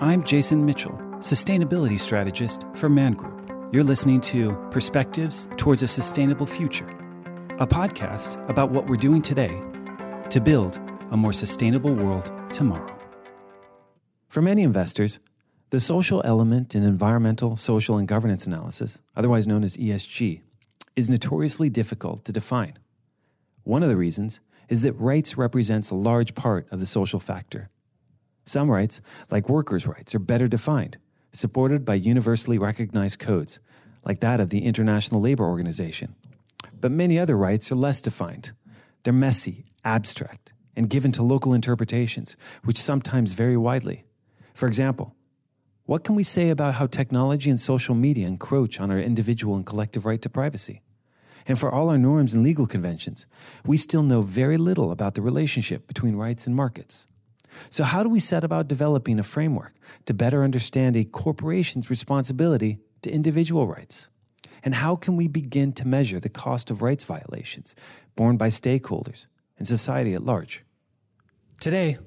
I'm Jason Mitchell, Sustainability Strategist for Man Group. You're listening to Perspectives Towards a Sustainable Future, a podcast about what we're doing today to build a more sustainable world tomorrow. For many investors, the social element in environmental, social, and governance analysis, otherwise known as ESG, is notoriously difficult to define. One of the reasons is that rights represents a large part of the social factor. Some rights, like workers' rights, are better defined, supported by universally recognized codes, like that of the International Labor Organization. But many other rights are less defined. They're messy, abstract, and given to local interpretations, which sometimes vary widely. For example, what can we say about how technology and social media encroach on our individual and collective right to privacy? And for all our norms and legal conventions, we still know very little about the relationship between rights and markets. So, how do we set about developing a framework to better understand a corporation's responsibility to individual rights? And how can we begin to measure the cost of rights violations borne by stakeholders and society at large? Today,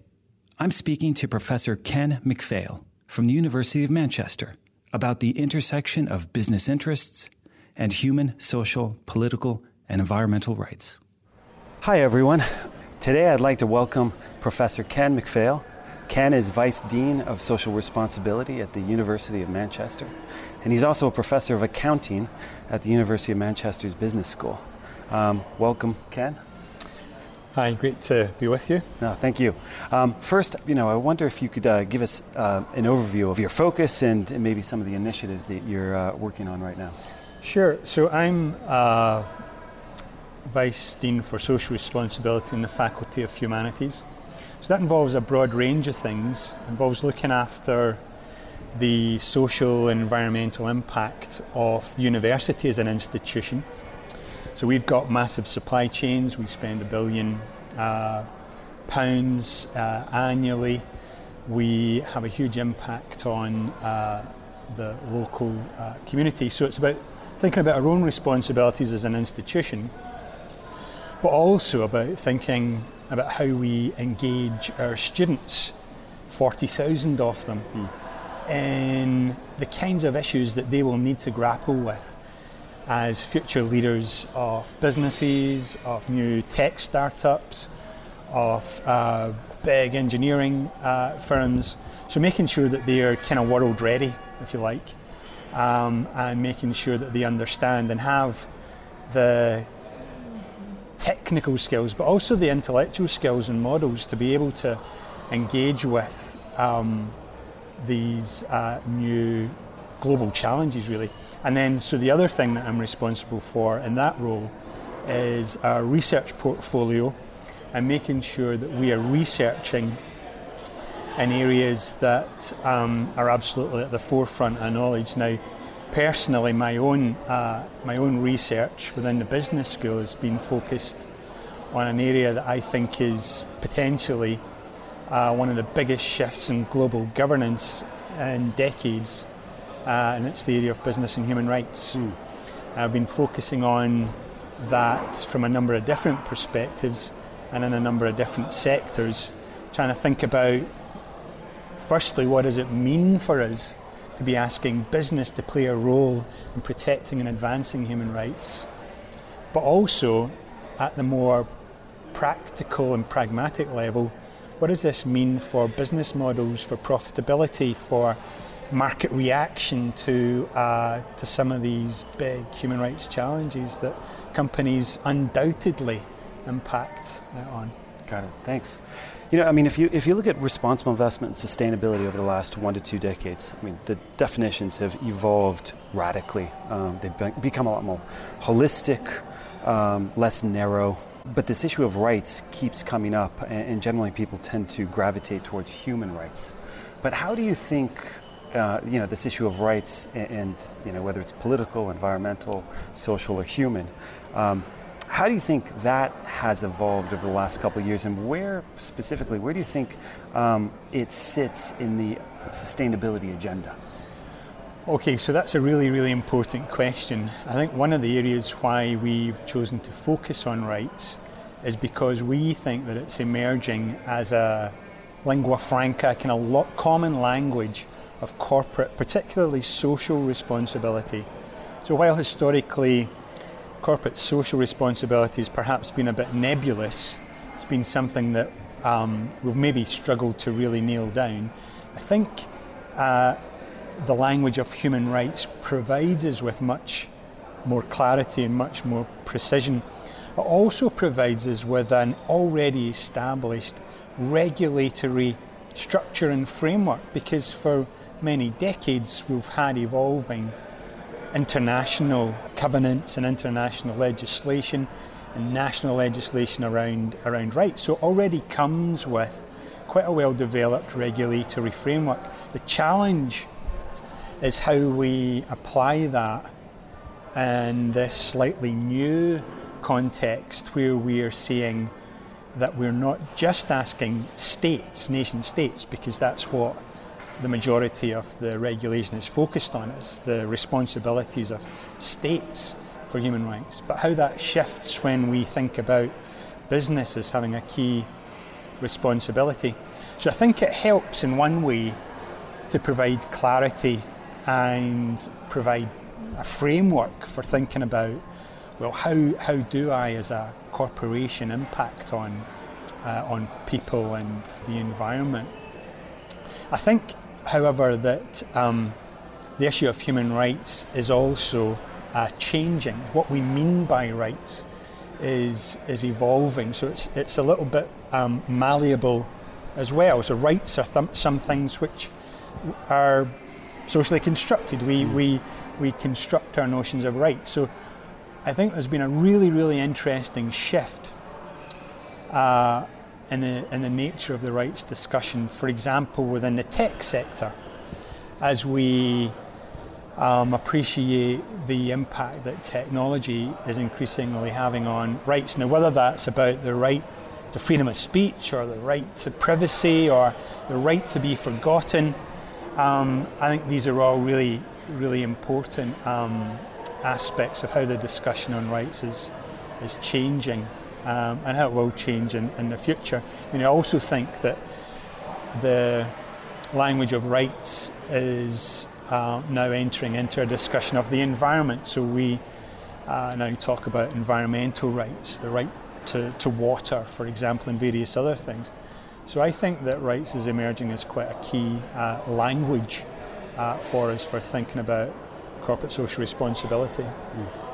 I'm speaking to Professor Ken McPhail from the University of Manchester about the intersection of business interests and human, social, political, and environmental rights. Hi, everyone. Today, I'd like to welcome Professor Ken McPhail. Ken is Vice Dean of Social Responsibility at the University of Manchester, and he's also a professor of accounting at the University of Manchester's Business School. Um, welcome, Ken. Hi, great to be with you. No, thank you. Um, first, you know, I wonder if you could uh, give us uh, an overview of your focus and, and, maybe some of the initiatives that you're uh, working on right now. Sure. So I'm uh, Vice Dean for Social Responsibility in the Faculty of Humanities. So that involves a broad range of things. It involves looking after the social and environmental impact of the university as an institution. So we've got massive supply chains. We spend a billion uh, pounds uh, annually. We have a huge impact on uh, the local uh, community. So it's about thinking about our own responsibilities as an institution, but also about thinking about how we engage our students, 40,000 of them, mm. in the kinds of issues that they will need to grapple with as future leaders of businesses, of new tech startups, of uh, big engineering uh, firms. So making sure that they are kind of world ready, if you like, um, and making sure that they understand and have the technical skills, but also the intellectual skills and models to be able to engage with um, these uh, new global challenges, really. And then, so the other thing that I'm responsible for in that role is our research portfolio and making sure that we are researching in areas that um, are absolutely at the forefront of knowledge. Now, personally, my own uh, my own research within the business school has been focused on an area that I think is potentially uh, one of the biggest shifts in global governance in decades, uh, and it's the area of business and human rights. Mm. I've been focusing on that from a number of different perspectives and in a number of different sectors, trying to think about firstly, what does it mean for us to be asking business to play a role in protecting and advancing human rights, but also at the more practical and pragmatic level, what does this mean for business models, for profitability, for market reaction to uh, to some of these big human rights challenges that companies undoubtedly impact uh, on? Got it. Thanks. You know, I mean, if you if you look at responsible investment and sustainability over the last one to two decades, I mean, the definitions have evolved radically. Um, they've become a lot more holistic, um, less narrow. But this issue of rights keeps coming up, and, and, generally people tend to gravitate towards human rights. But how do you think, uh, you know, this issue of rights and, and, you know, whether it's political, environmental, social, or human, um, how do you think that has evolved over the last couple of years, and where specifically, where do you think um, it sits in the sustainability agenda? Okay, so that's a really, really important question. I think one of the areas why we've chosen to focus on rights is because we think that it's emerging as a lingua franca, kind of lo- common language of corporate, particularly social responsibility. So while historically corporate social responsibility has perhaps been a bit nebulous, it's been something that um, we've maybe struggled to really nail down. I think uh, the language of human rights provides us with much more clarity and much more precision. It also provides us with an already established regulatory structure and framework because for many decades we've had evolving international covenants and international legislation and national legislation around, around rights. So it already comes with quite a well developed regulatory framework. The challenge is how we apply that in this slightly new context where we are seeing that we're not just asking states, nation states, because that's what the majority of the regulation is focused on, is the responsibilities of states for human rights, but how that shifts when we think about businesses having a key responsibility. So I think it helps in one way to provide clarity and provide a framework for thinking about well how how do I as a corporation impact on uh, on people and the environment. I think, however, that um, the issue of human rights is also uh, changing. What we mean by rights is is evolving. So it's it's a little bit um, malleable as well. So rights are th- some things which are socially constructed. We mm. we we construct our notions of rights. So I think there's been a really really interesting shift. Uh, in the, the nature of the rights discussion, for example, within the tech sector, as we um, appreciate the impact that technology is increasingly having on rights. Now, whether that's about the right to freedom of speech or the right to privacy or the right to be forgotten, um, I think these are all really, really important um, aspects of how the discussion on rights is, is changing um, and how it will change in, in the future. Mean, I also think that the language of rights is uh, now entering into a discussion of the environment. So we uh, now talk about environmental rights, the right to, to water, for example, and various other things. So I think that rights is emerging as quite a key uh, language uh, for us for thinking about corporate social responsibility. Mm.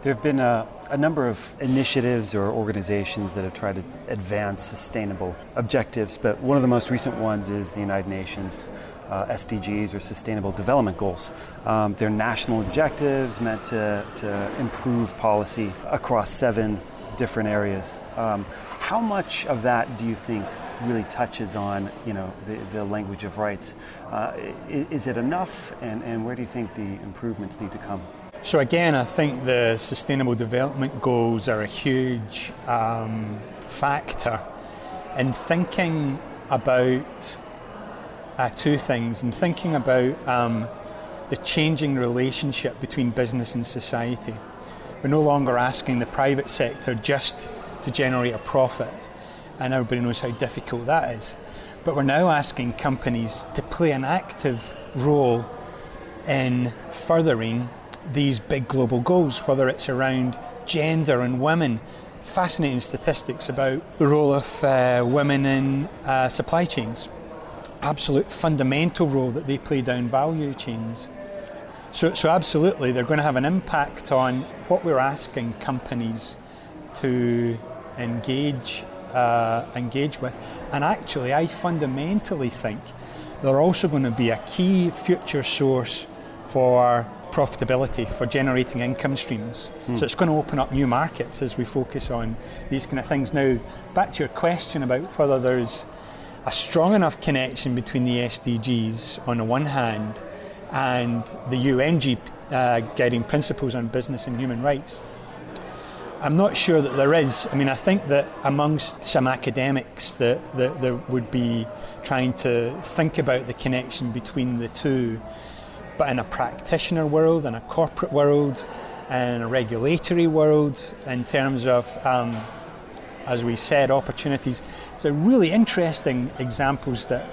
There have been a, a, number of initiatives or organizations that have tried to advance sustainable objectives, but one of the most recent ones is the United Nations uh, SDGs or Sustainable Development Goals. Um, they're national objectives meant to, to improve policy across seven different areas. Um, how much of that do you think really touches on you know the, the language of rights? Uh, is, is it enough, and, and where do you think the improvements need to come? So again, I think the Sustainable Development Goals are a huge um, factor in thinking about uh, two things and thinking about um, the changing relationship between business and society. We're no longer asking the private sector just to generate a profit, and everybody knows how difficult that is. But we're now asking companies to play an active role in furthering these big global goals, whether it's around gender and women. Fascinating statistics about the role of uh, women in uh, supply chains absolute fundamental role that they play down value chains. So, so absolutely, they're going to have an impact on what we're asking companies to engage uh, engage with. And actually, I fundamentally think they're also going to be a key future source for profitability, for generating income streams. Hmm. So it's going to open up new markets as we focus on these kind of things. Now, back to your question about whether there's a strong enough connection between the SDGs on the one hand and the UNG uh, guiding principles on business and human rights. I'm not sure that there is. I mean, I think that amongst some academics that, that, that would be trying to think about the connection between the two, but in a practitioner world, in a corporate world, in a regulatory world, in terms of, um, as we said, opportunities, So, really interesting examples that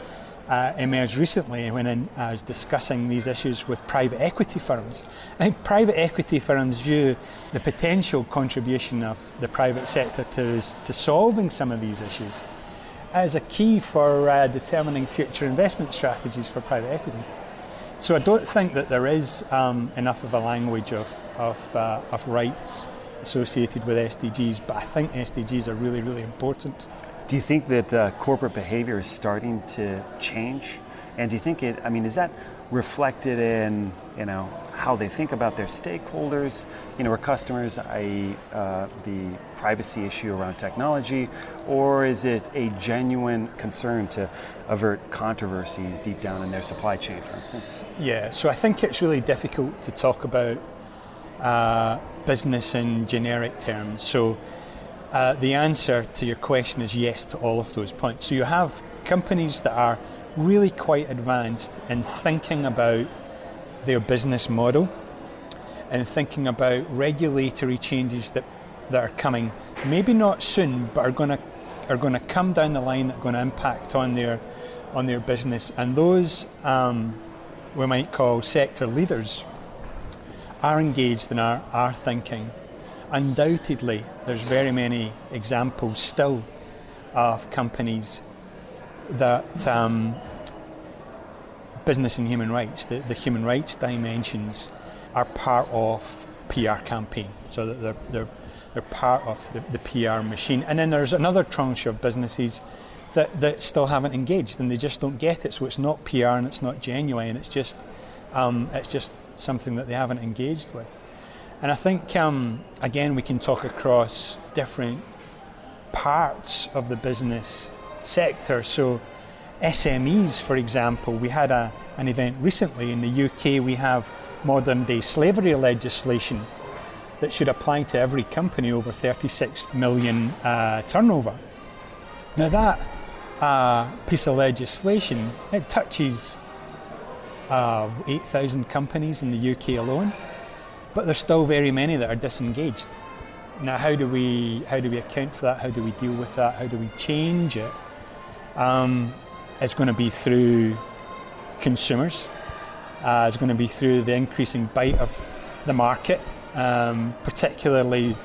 uh, emerged recently when in, I was discussing these issues with private equity firms. I think private equity firms view the potential contribution of the private sector to, to solving some of these issues as a key for uh, determining future investment strategies for private equity. So I don't think that there is um, enough of a language of, of, uh, of rights associated with SDGs, but I think SDGs are really, really important. Do you think that uh, corporate behavior is starting to change? And do you think it, I mean, is that reflected in, you know, how they think about their stakeholders, you know, or customers, i.e., uh, the privacy issue around technology, or is it a genuine concern to avert controversies deep down in their supply chain, for instance? Yeah, so I think it's really difficult to talk about uh, business in generic terms. So uh, the answer to your question is yes to all of those points. So you have companies that are really quite advanced in thinking about their business model and thinking about regulatory changes that, that are coming, maybe not soon, but are going to are going to come down the line that are going to impact on their on their business. And those um, we might call sector leaders are engaged in our, our thinking undoubtedly, there's very many examples still of companies that um, business and human rights, the, the, human rights dimensions, are part of PR campaign. So that they're, they're, they're part of the, the PR machine. And then there's another tranche of businesses that, that still haven't engaged and they just don't get it. So it's not PR and it's not genuine. It's just um, it's just something that they haven't engaged with. And I think, um, again, we can talk across different parts of the business sector. So, SMEs, for example, we had a, an event recently in the UK. We have modern day slavery legislation that should apply to every company over 36 million uh, turnover. Now, that uh, piece of legislation it touches uh, 8,000 companies in the UK alone but there's still very many that are disengaged. Now, how do we how do we account for that? How do we deal with that? How do we change it? Um, it's going to be through consumers. Uh, it's going to be through the increasing bite of the market, um, particularly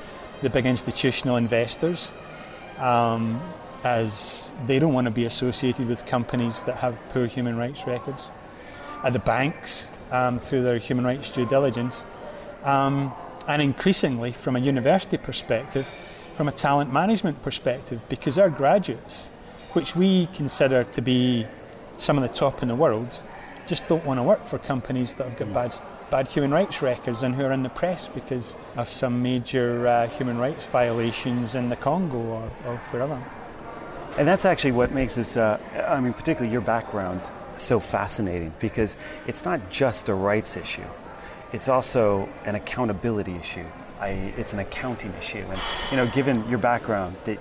the big institutional investors, um, as they don't want to be associated with companies that have poor human rights records. Uh, the banks, um, through their human rights due diligence, um, and increasingly from a university perspective, from a talent management perspective, because our graduates, which we consider to be some of the top in the world, just don't want to work for companies that have got bad, bad human rights records and who are in the press because of some major uh, human rights violations in the Congo or, or, wherever. And that's actually what makes this, uh, I mean, particularly your background, so fascinating because it's not just a rights issue it's also an accountability issue. I, it's an accounting issue. And you know, given your background, that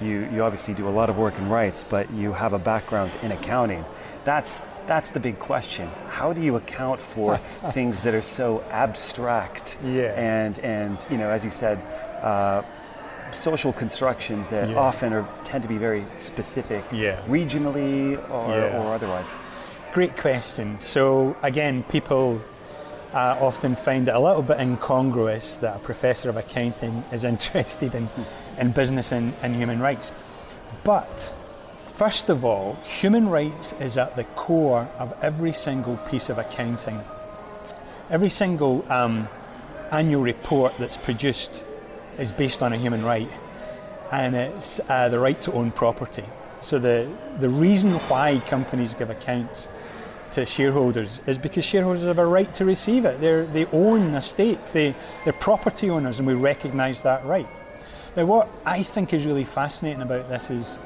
you, you obviously do a lot of work in rights, but you have a background in accounting. That's that's the big question. How do you account for things that are so abstract? Yeah. And and you know, as you said, uh, social constructions that yeah. often are tend to be very specific, yeah. regionally or, yeah. or otherwise. Great question. So again, people I often find it a little bit incongruous that a professor of accounting is interested in, in business and, and human rights. But first of all, human rights is at the core of every single piece of accounting. Every single um, annual report that's produced is based on a human right, and it's uh, the right to own property. So the, the reason why companies give accounts to shareholders is because shareholders have a right to receive it. They're, they own a stake, they, they're property owners, and we recognise that right. Now, what I think is really fascinating about this is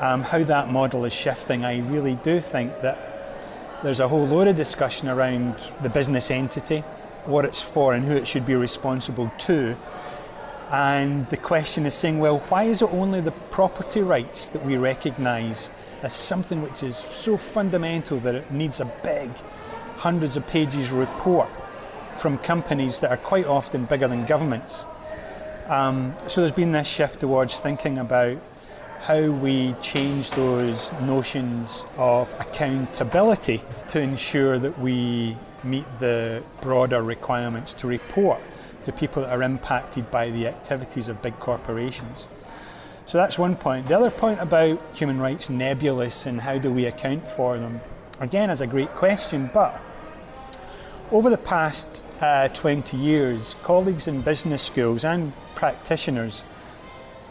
um, how that model is shifting. I really do think that there's a whole load of discussion around the business entity, what it's for, and who it should be responsible to. And the question is saying, well, why is it only the property rights that we recognise as something which is so fundamental that it needs a big, hundreds of pages report from companies that are quite often bigger than governments. Um, so there's been this shift towards thinking about how we change those notions of accountability to ensure that we meet the broader requirements to report to people that are impacted by the activities of big corporations. So that's one point. The other point about human rights nebulous and how do we account for them, again, is a great question, but over the past uh, 20 years, colleagues in business schools and practitioners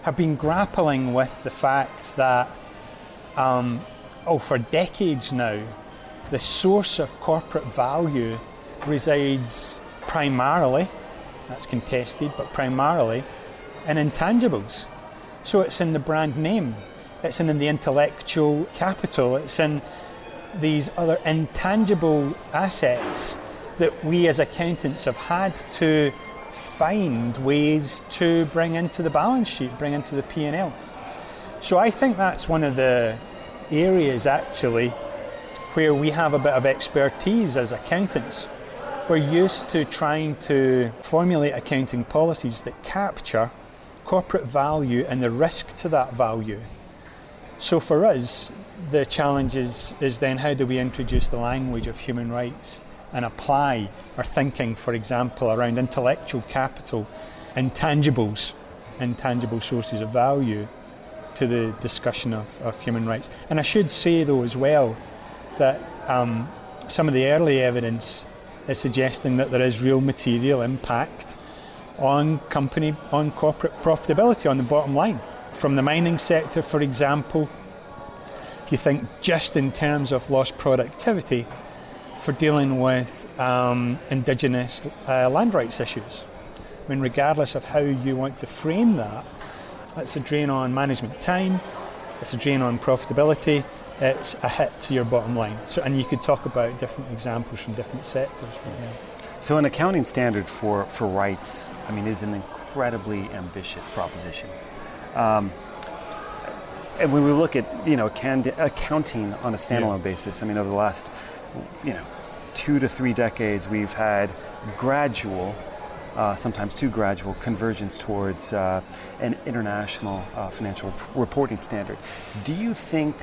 have been grappling with the fact that, um, oh, for decades now, the source of corporate value resides primarily, that's contested, but primarily in intangibles. So it's in the brand name, it's in the intellectual capital, it's in these other intangible assets that we as accountants have had to find ways to bring into the balance sheet, bring into the P&L. So I think that's one of the areas actually where we have a bit of expertise as accountants. We're used to trying to formulate accounting policies that capture corporate value and the risk to that value. So for us, the challenge is, is then how do we introduce the language of human rights and apply our thinking, for example, around intellectual capital, intangibles, intangible sources of value to the discussion of, of human rights. And I should say, though, as well, that um, some of the early evidence is suggesting that there is real material impact on company, on corporate profitability, on the bottom line. From the mining sector, for example, if you think just in terms of lost productivity for dealing with um, indigenous uh, land rights issues. I mean, regardless of how you want to frame that, it's a drain on management time, it's a drain on profitability, it's a hit to your bottom line. So, and you could talk about different examples from different sectors. Yeah. So, an accounting standard for, for rights, I mean, is an incredibly ambitious proposition. Um, and when we look at you know accounting on a standalone yeah. basis, I mean, over the last you know two to three decades, we've had gradual, uh, sometimes too gradual, convergence towards uh, an international uh, financial reporting standard. Do you think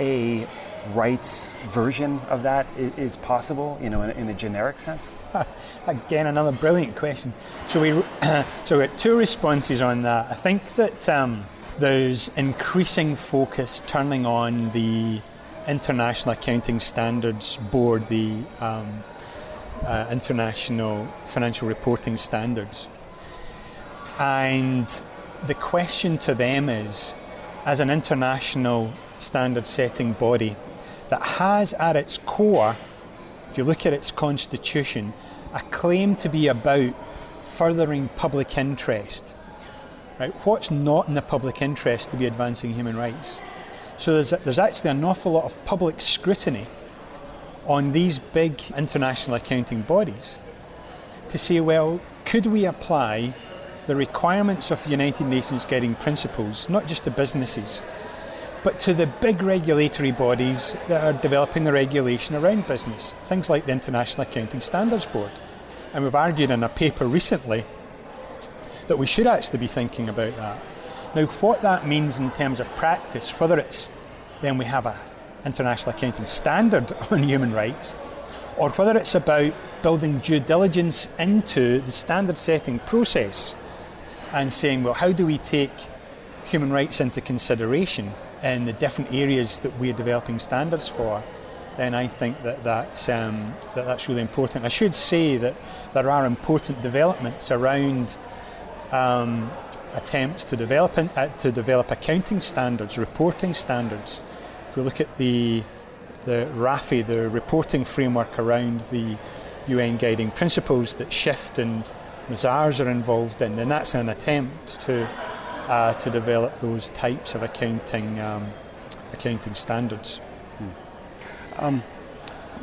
a rights version of that is, possible, you know, in, in a generic sense? Again, another brilliant question. So we, so we got two responses on that. I think that um, there's increasing focus turning on the International Accounting Standards Board, the um, uh, International Financial Reporting Standards, and the question to them is, as an international standard setting body that has at its core, if you look at its constitution, a claim to be about furthering public interest. Right? What's not in the public interest to be advancing human rights? So there's, there's actually an awful lot of public scrutiny on these big international accounting bodies to say, well, could we apply the requirements of the United Nations Guiding Principles, not just to businesses, but to the big regulatory bodies that are developing the regulation around business, things like the International Accounting Standards Board. And we've argued in a paper recently that we should actually be thinking about that. Now, what that means in terms of practice, whether it's then we have an international accounting standard on human rights, or whether it's about building due diligence into the standard setting process and saying, well, how do we take human rights into consideration in the different areas that we're developing standards for, then I think that that's, um, that that's really important. I should say that there are important developments around um, attempts to develop, uh, to develop accounting standards, reporting standards. If we look at the, the RAFI, the reporting framework around the UN guiding principles that SHIFT and Mazars are involved in, then that's an attempt to uh, to develop those types of accounting um, accounting standards. Hmm. Um,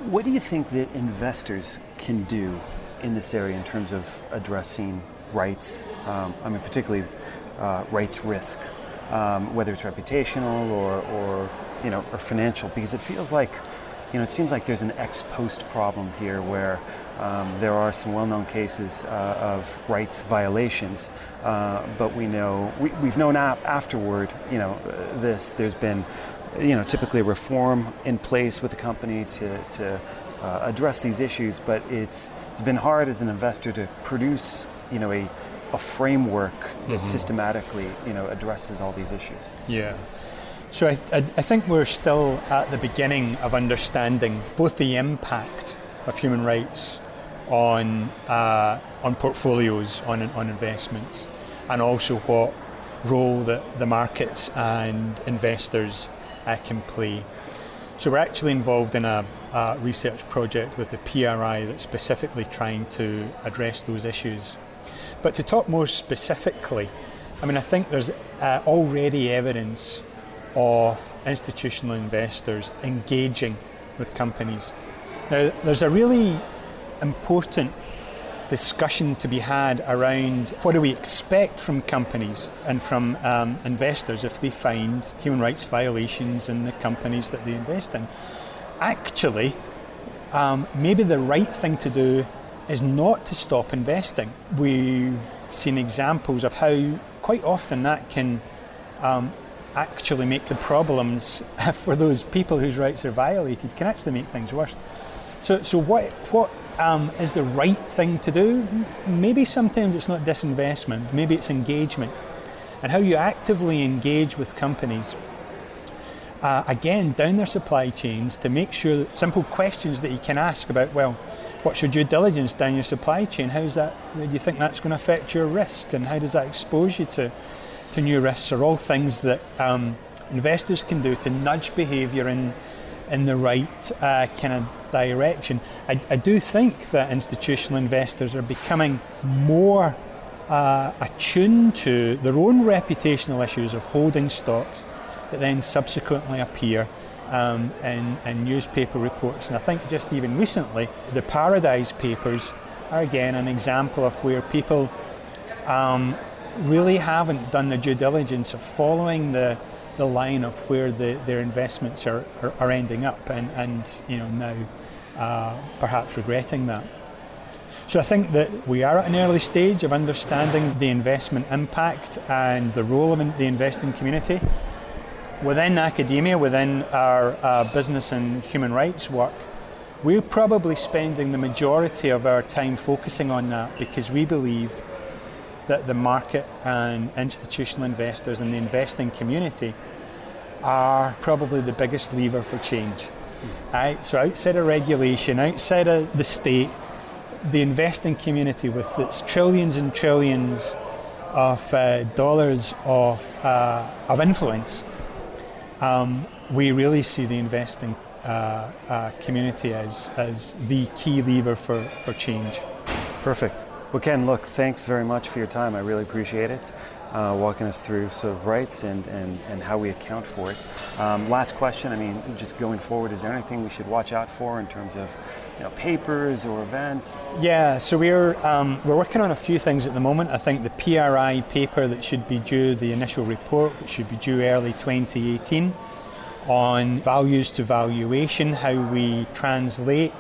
what do you think that investors can do in this area in terms of addressing rights? Um, I mean, particularly uh, rights risk, um, whether it's reputational or, or you know or financial, because it feels like you know, it seems like there's an ex post problem here where um, there are some well-known cases uh, of rights violations, uh, but we know we, have known ap- afterward. You know, this there's been, you know, typically a reform in place with the company to to uh, address these issues, but it's it's been hard as an investor to produce, you know, a a framework that mm-hmm. systematically, you know, addresses all these issues. Yeah. So I, I, I think we're still at the beginning of understanding both the impact of human rights on uh, on portfolios, on on investments, and also what role that the markets and investors uh, can play. So we're actually involved in a, a, research project with the PRI that's specifically trying to address those issues. But to talk more specifically, I mean, I think there's uh, already evidence of institutional investors engaging with companies. Now, there's a really important discussion to be had around what do we expect from companies and from um, investors if they find human rights violations in the companies that they invest in. Actually, um, maybe the right thing to do is not to stop investing. We've seen examples of how quite often that can um, actually make the problems for those people whose rights are violated can actually make things worse. So, so what what um, is the right thing to do? Maybe sometimes it's not disinvestment, maybe it's engagement. And how you actively engage with companies, uh, again, down their supply chains to make sure that simple questions that you can ask about, well, what's your due diligence down your supply chain? How's that, do you think that's going to affect your risk? And how does that expose you to, to new risks? Are all things that um, investors can do to nudge behaviour in, in the right uh, kind of direction. I, I, do think that institutional investors are becoming more uh, attuned to their own reputational issues of holding stocks that then subsequently appear um, newspaper reports. And I think just even recently, the Paradise Papers are again an example of where people um, really haven't done the due diligence of following the the line of where the, their investments are, are, are ending up and, and you know now uh, perhaps regretting that. So I think that we are at an early stage of understanding the investment impact and the role of the investing community. Within academia, within our uh, business and human rights work, we're probably spending the majority of our time focusing on that because we believe that the market and institutional investors and the investing community are probably the biggest lever for change. Right, so outside of regulation, outside of the state, the investing community with its trillions and trillions of uh, dollars of, uh, of influence, um, we really see the investing uh, uh community as, as the key lever for, for change. Perfect. Well, Ken, look, thanks very much for your time. I really appreciate it, uh, walking us through sort of rights and, and, and how we account for it. Um, last question, I mean, just going forward, is there anything we should watch out for in terms of you know, papers or events? Yeah, so we're, um, we're working on a few things at the moment. I think the PRI paper that should be due, the initial report, which should be due early 2018, on values to valuation, how we translate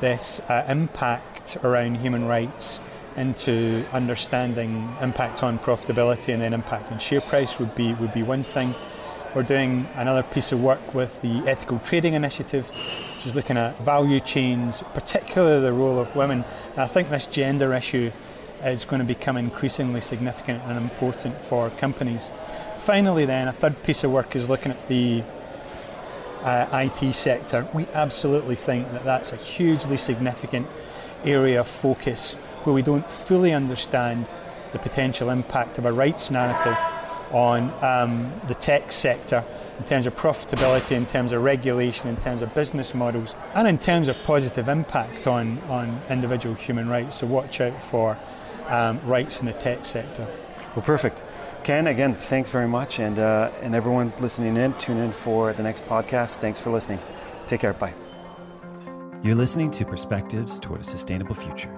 this uh, impact around human rights into understanding impact on profitability and then impact on share price would be would be one thing. We're doing another piece of work with the Ethical Trading Initiative, which is looking at value chains, particularly the role of women. And I think this gender issue is going to become increasingly significant and important for companies. Finally, then, a third piece of work is looking at the uh, IT sector. We absolutely think that that's a hugely significant area of focus where we don't fully understand the potential impact of a rights narrative on um, the tech sector in terms of profitability, in terms of regulation, in terms of business models, and in terms of positive impact on, on individual human rights. So watch out for um, rights in the tech sector. Well, perfect. Ken, again, thanks very much. And, uh, and everyone listening in, tune in for the next podcast. Thanks for listening. Take care. Bye. You're listening to Perspectives Toward a Sustainable Future,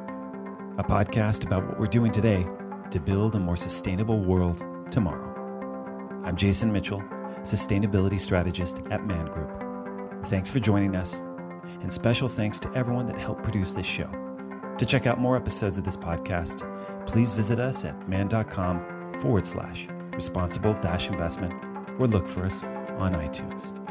a podcast about what we're doing today to build a more sustainable world tomorrow. I'm Jason Mitchell, Sustainability Strategist at Man Group. Thanks for joining us, and special thanks to everyone that helped produce this show. To check out more episodes of this podcast, please visit us at man.com forward slash responsible dash investment or look for us on iTunes.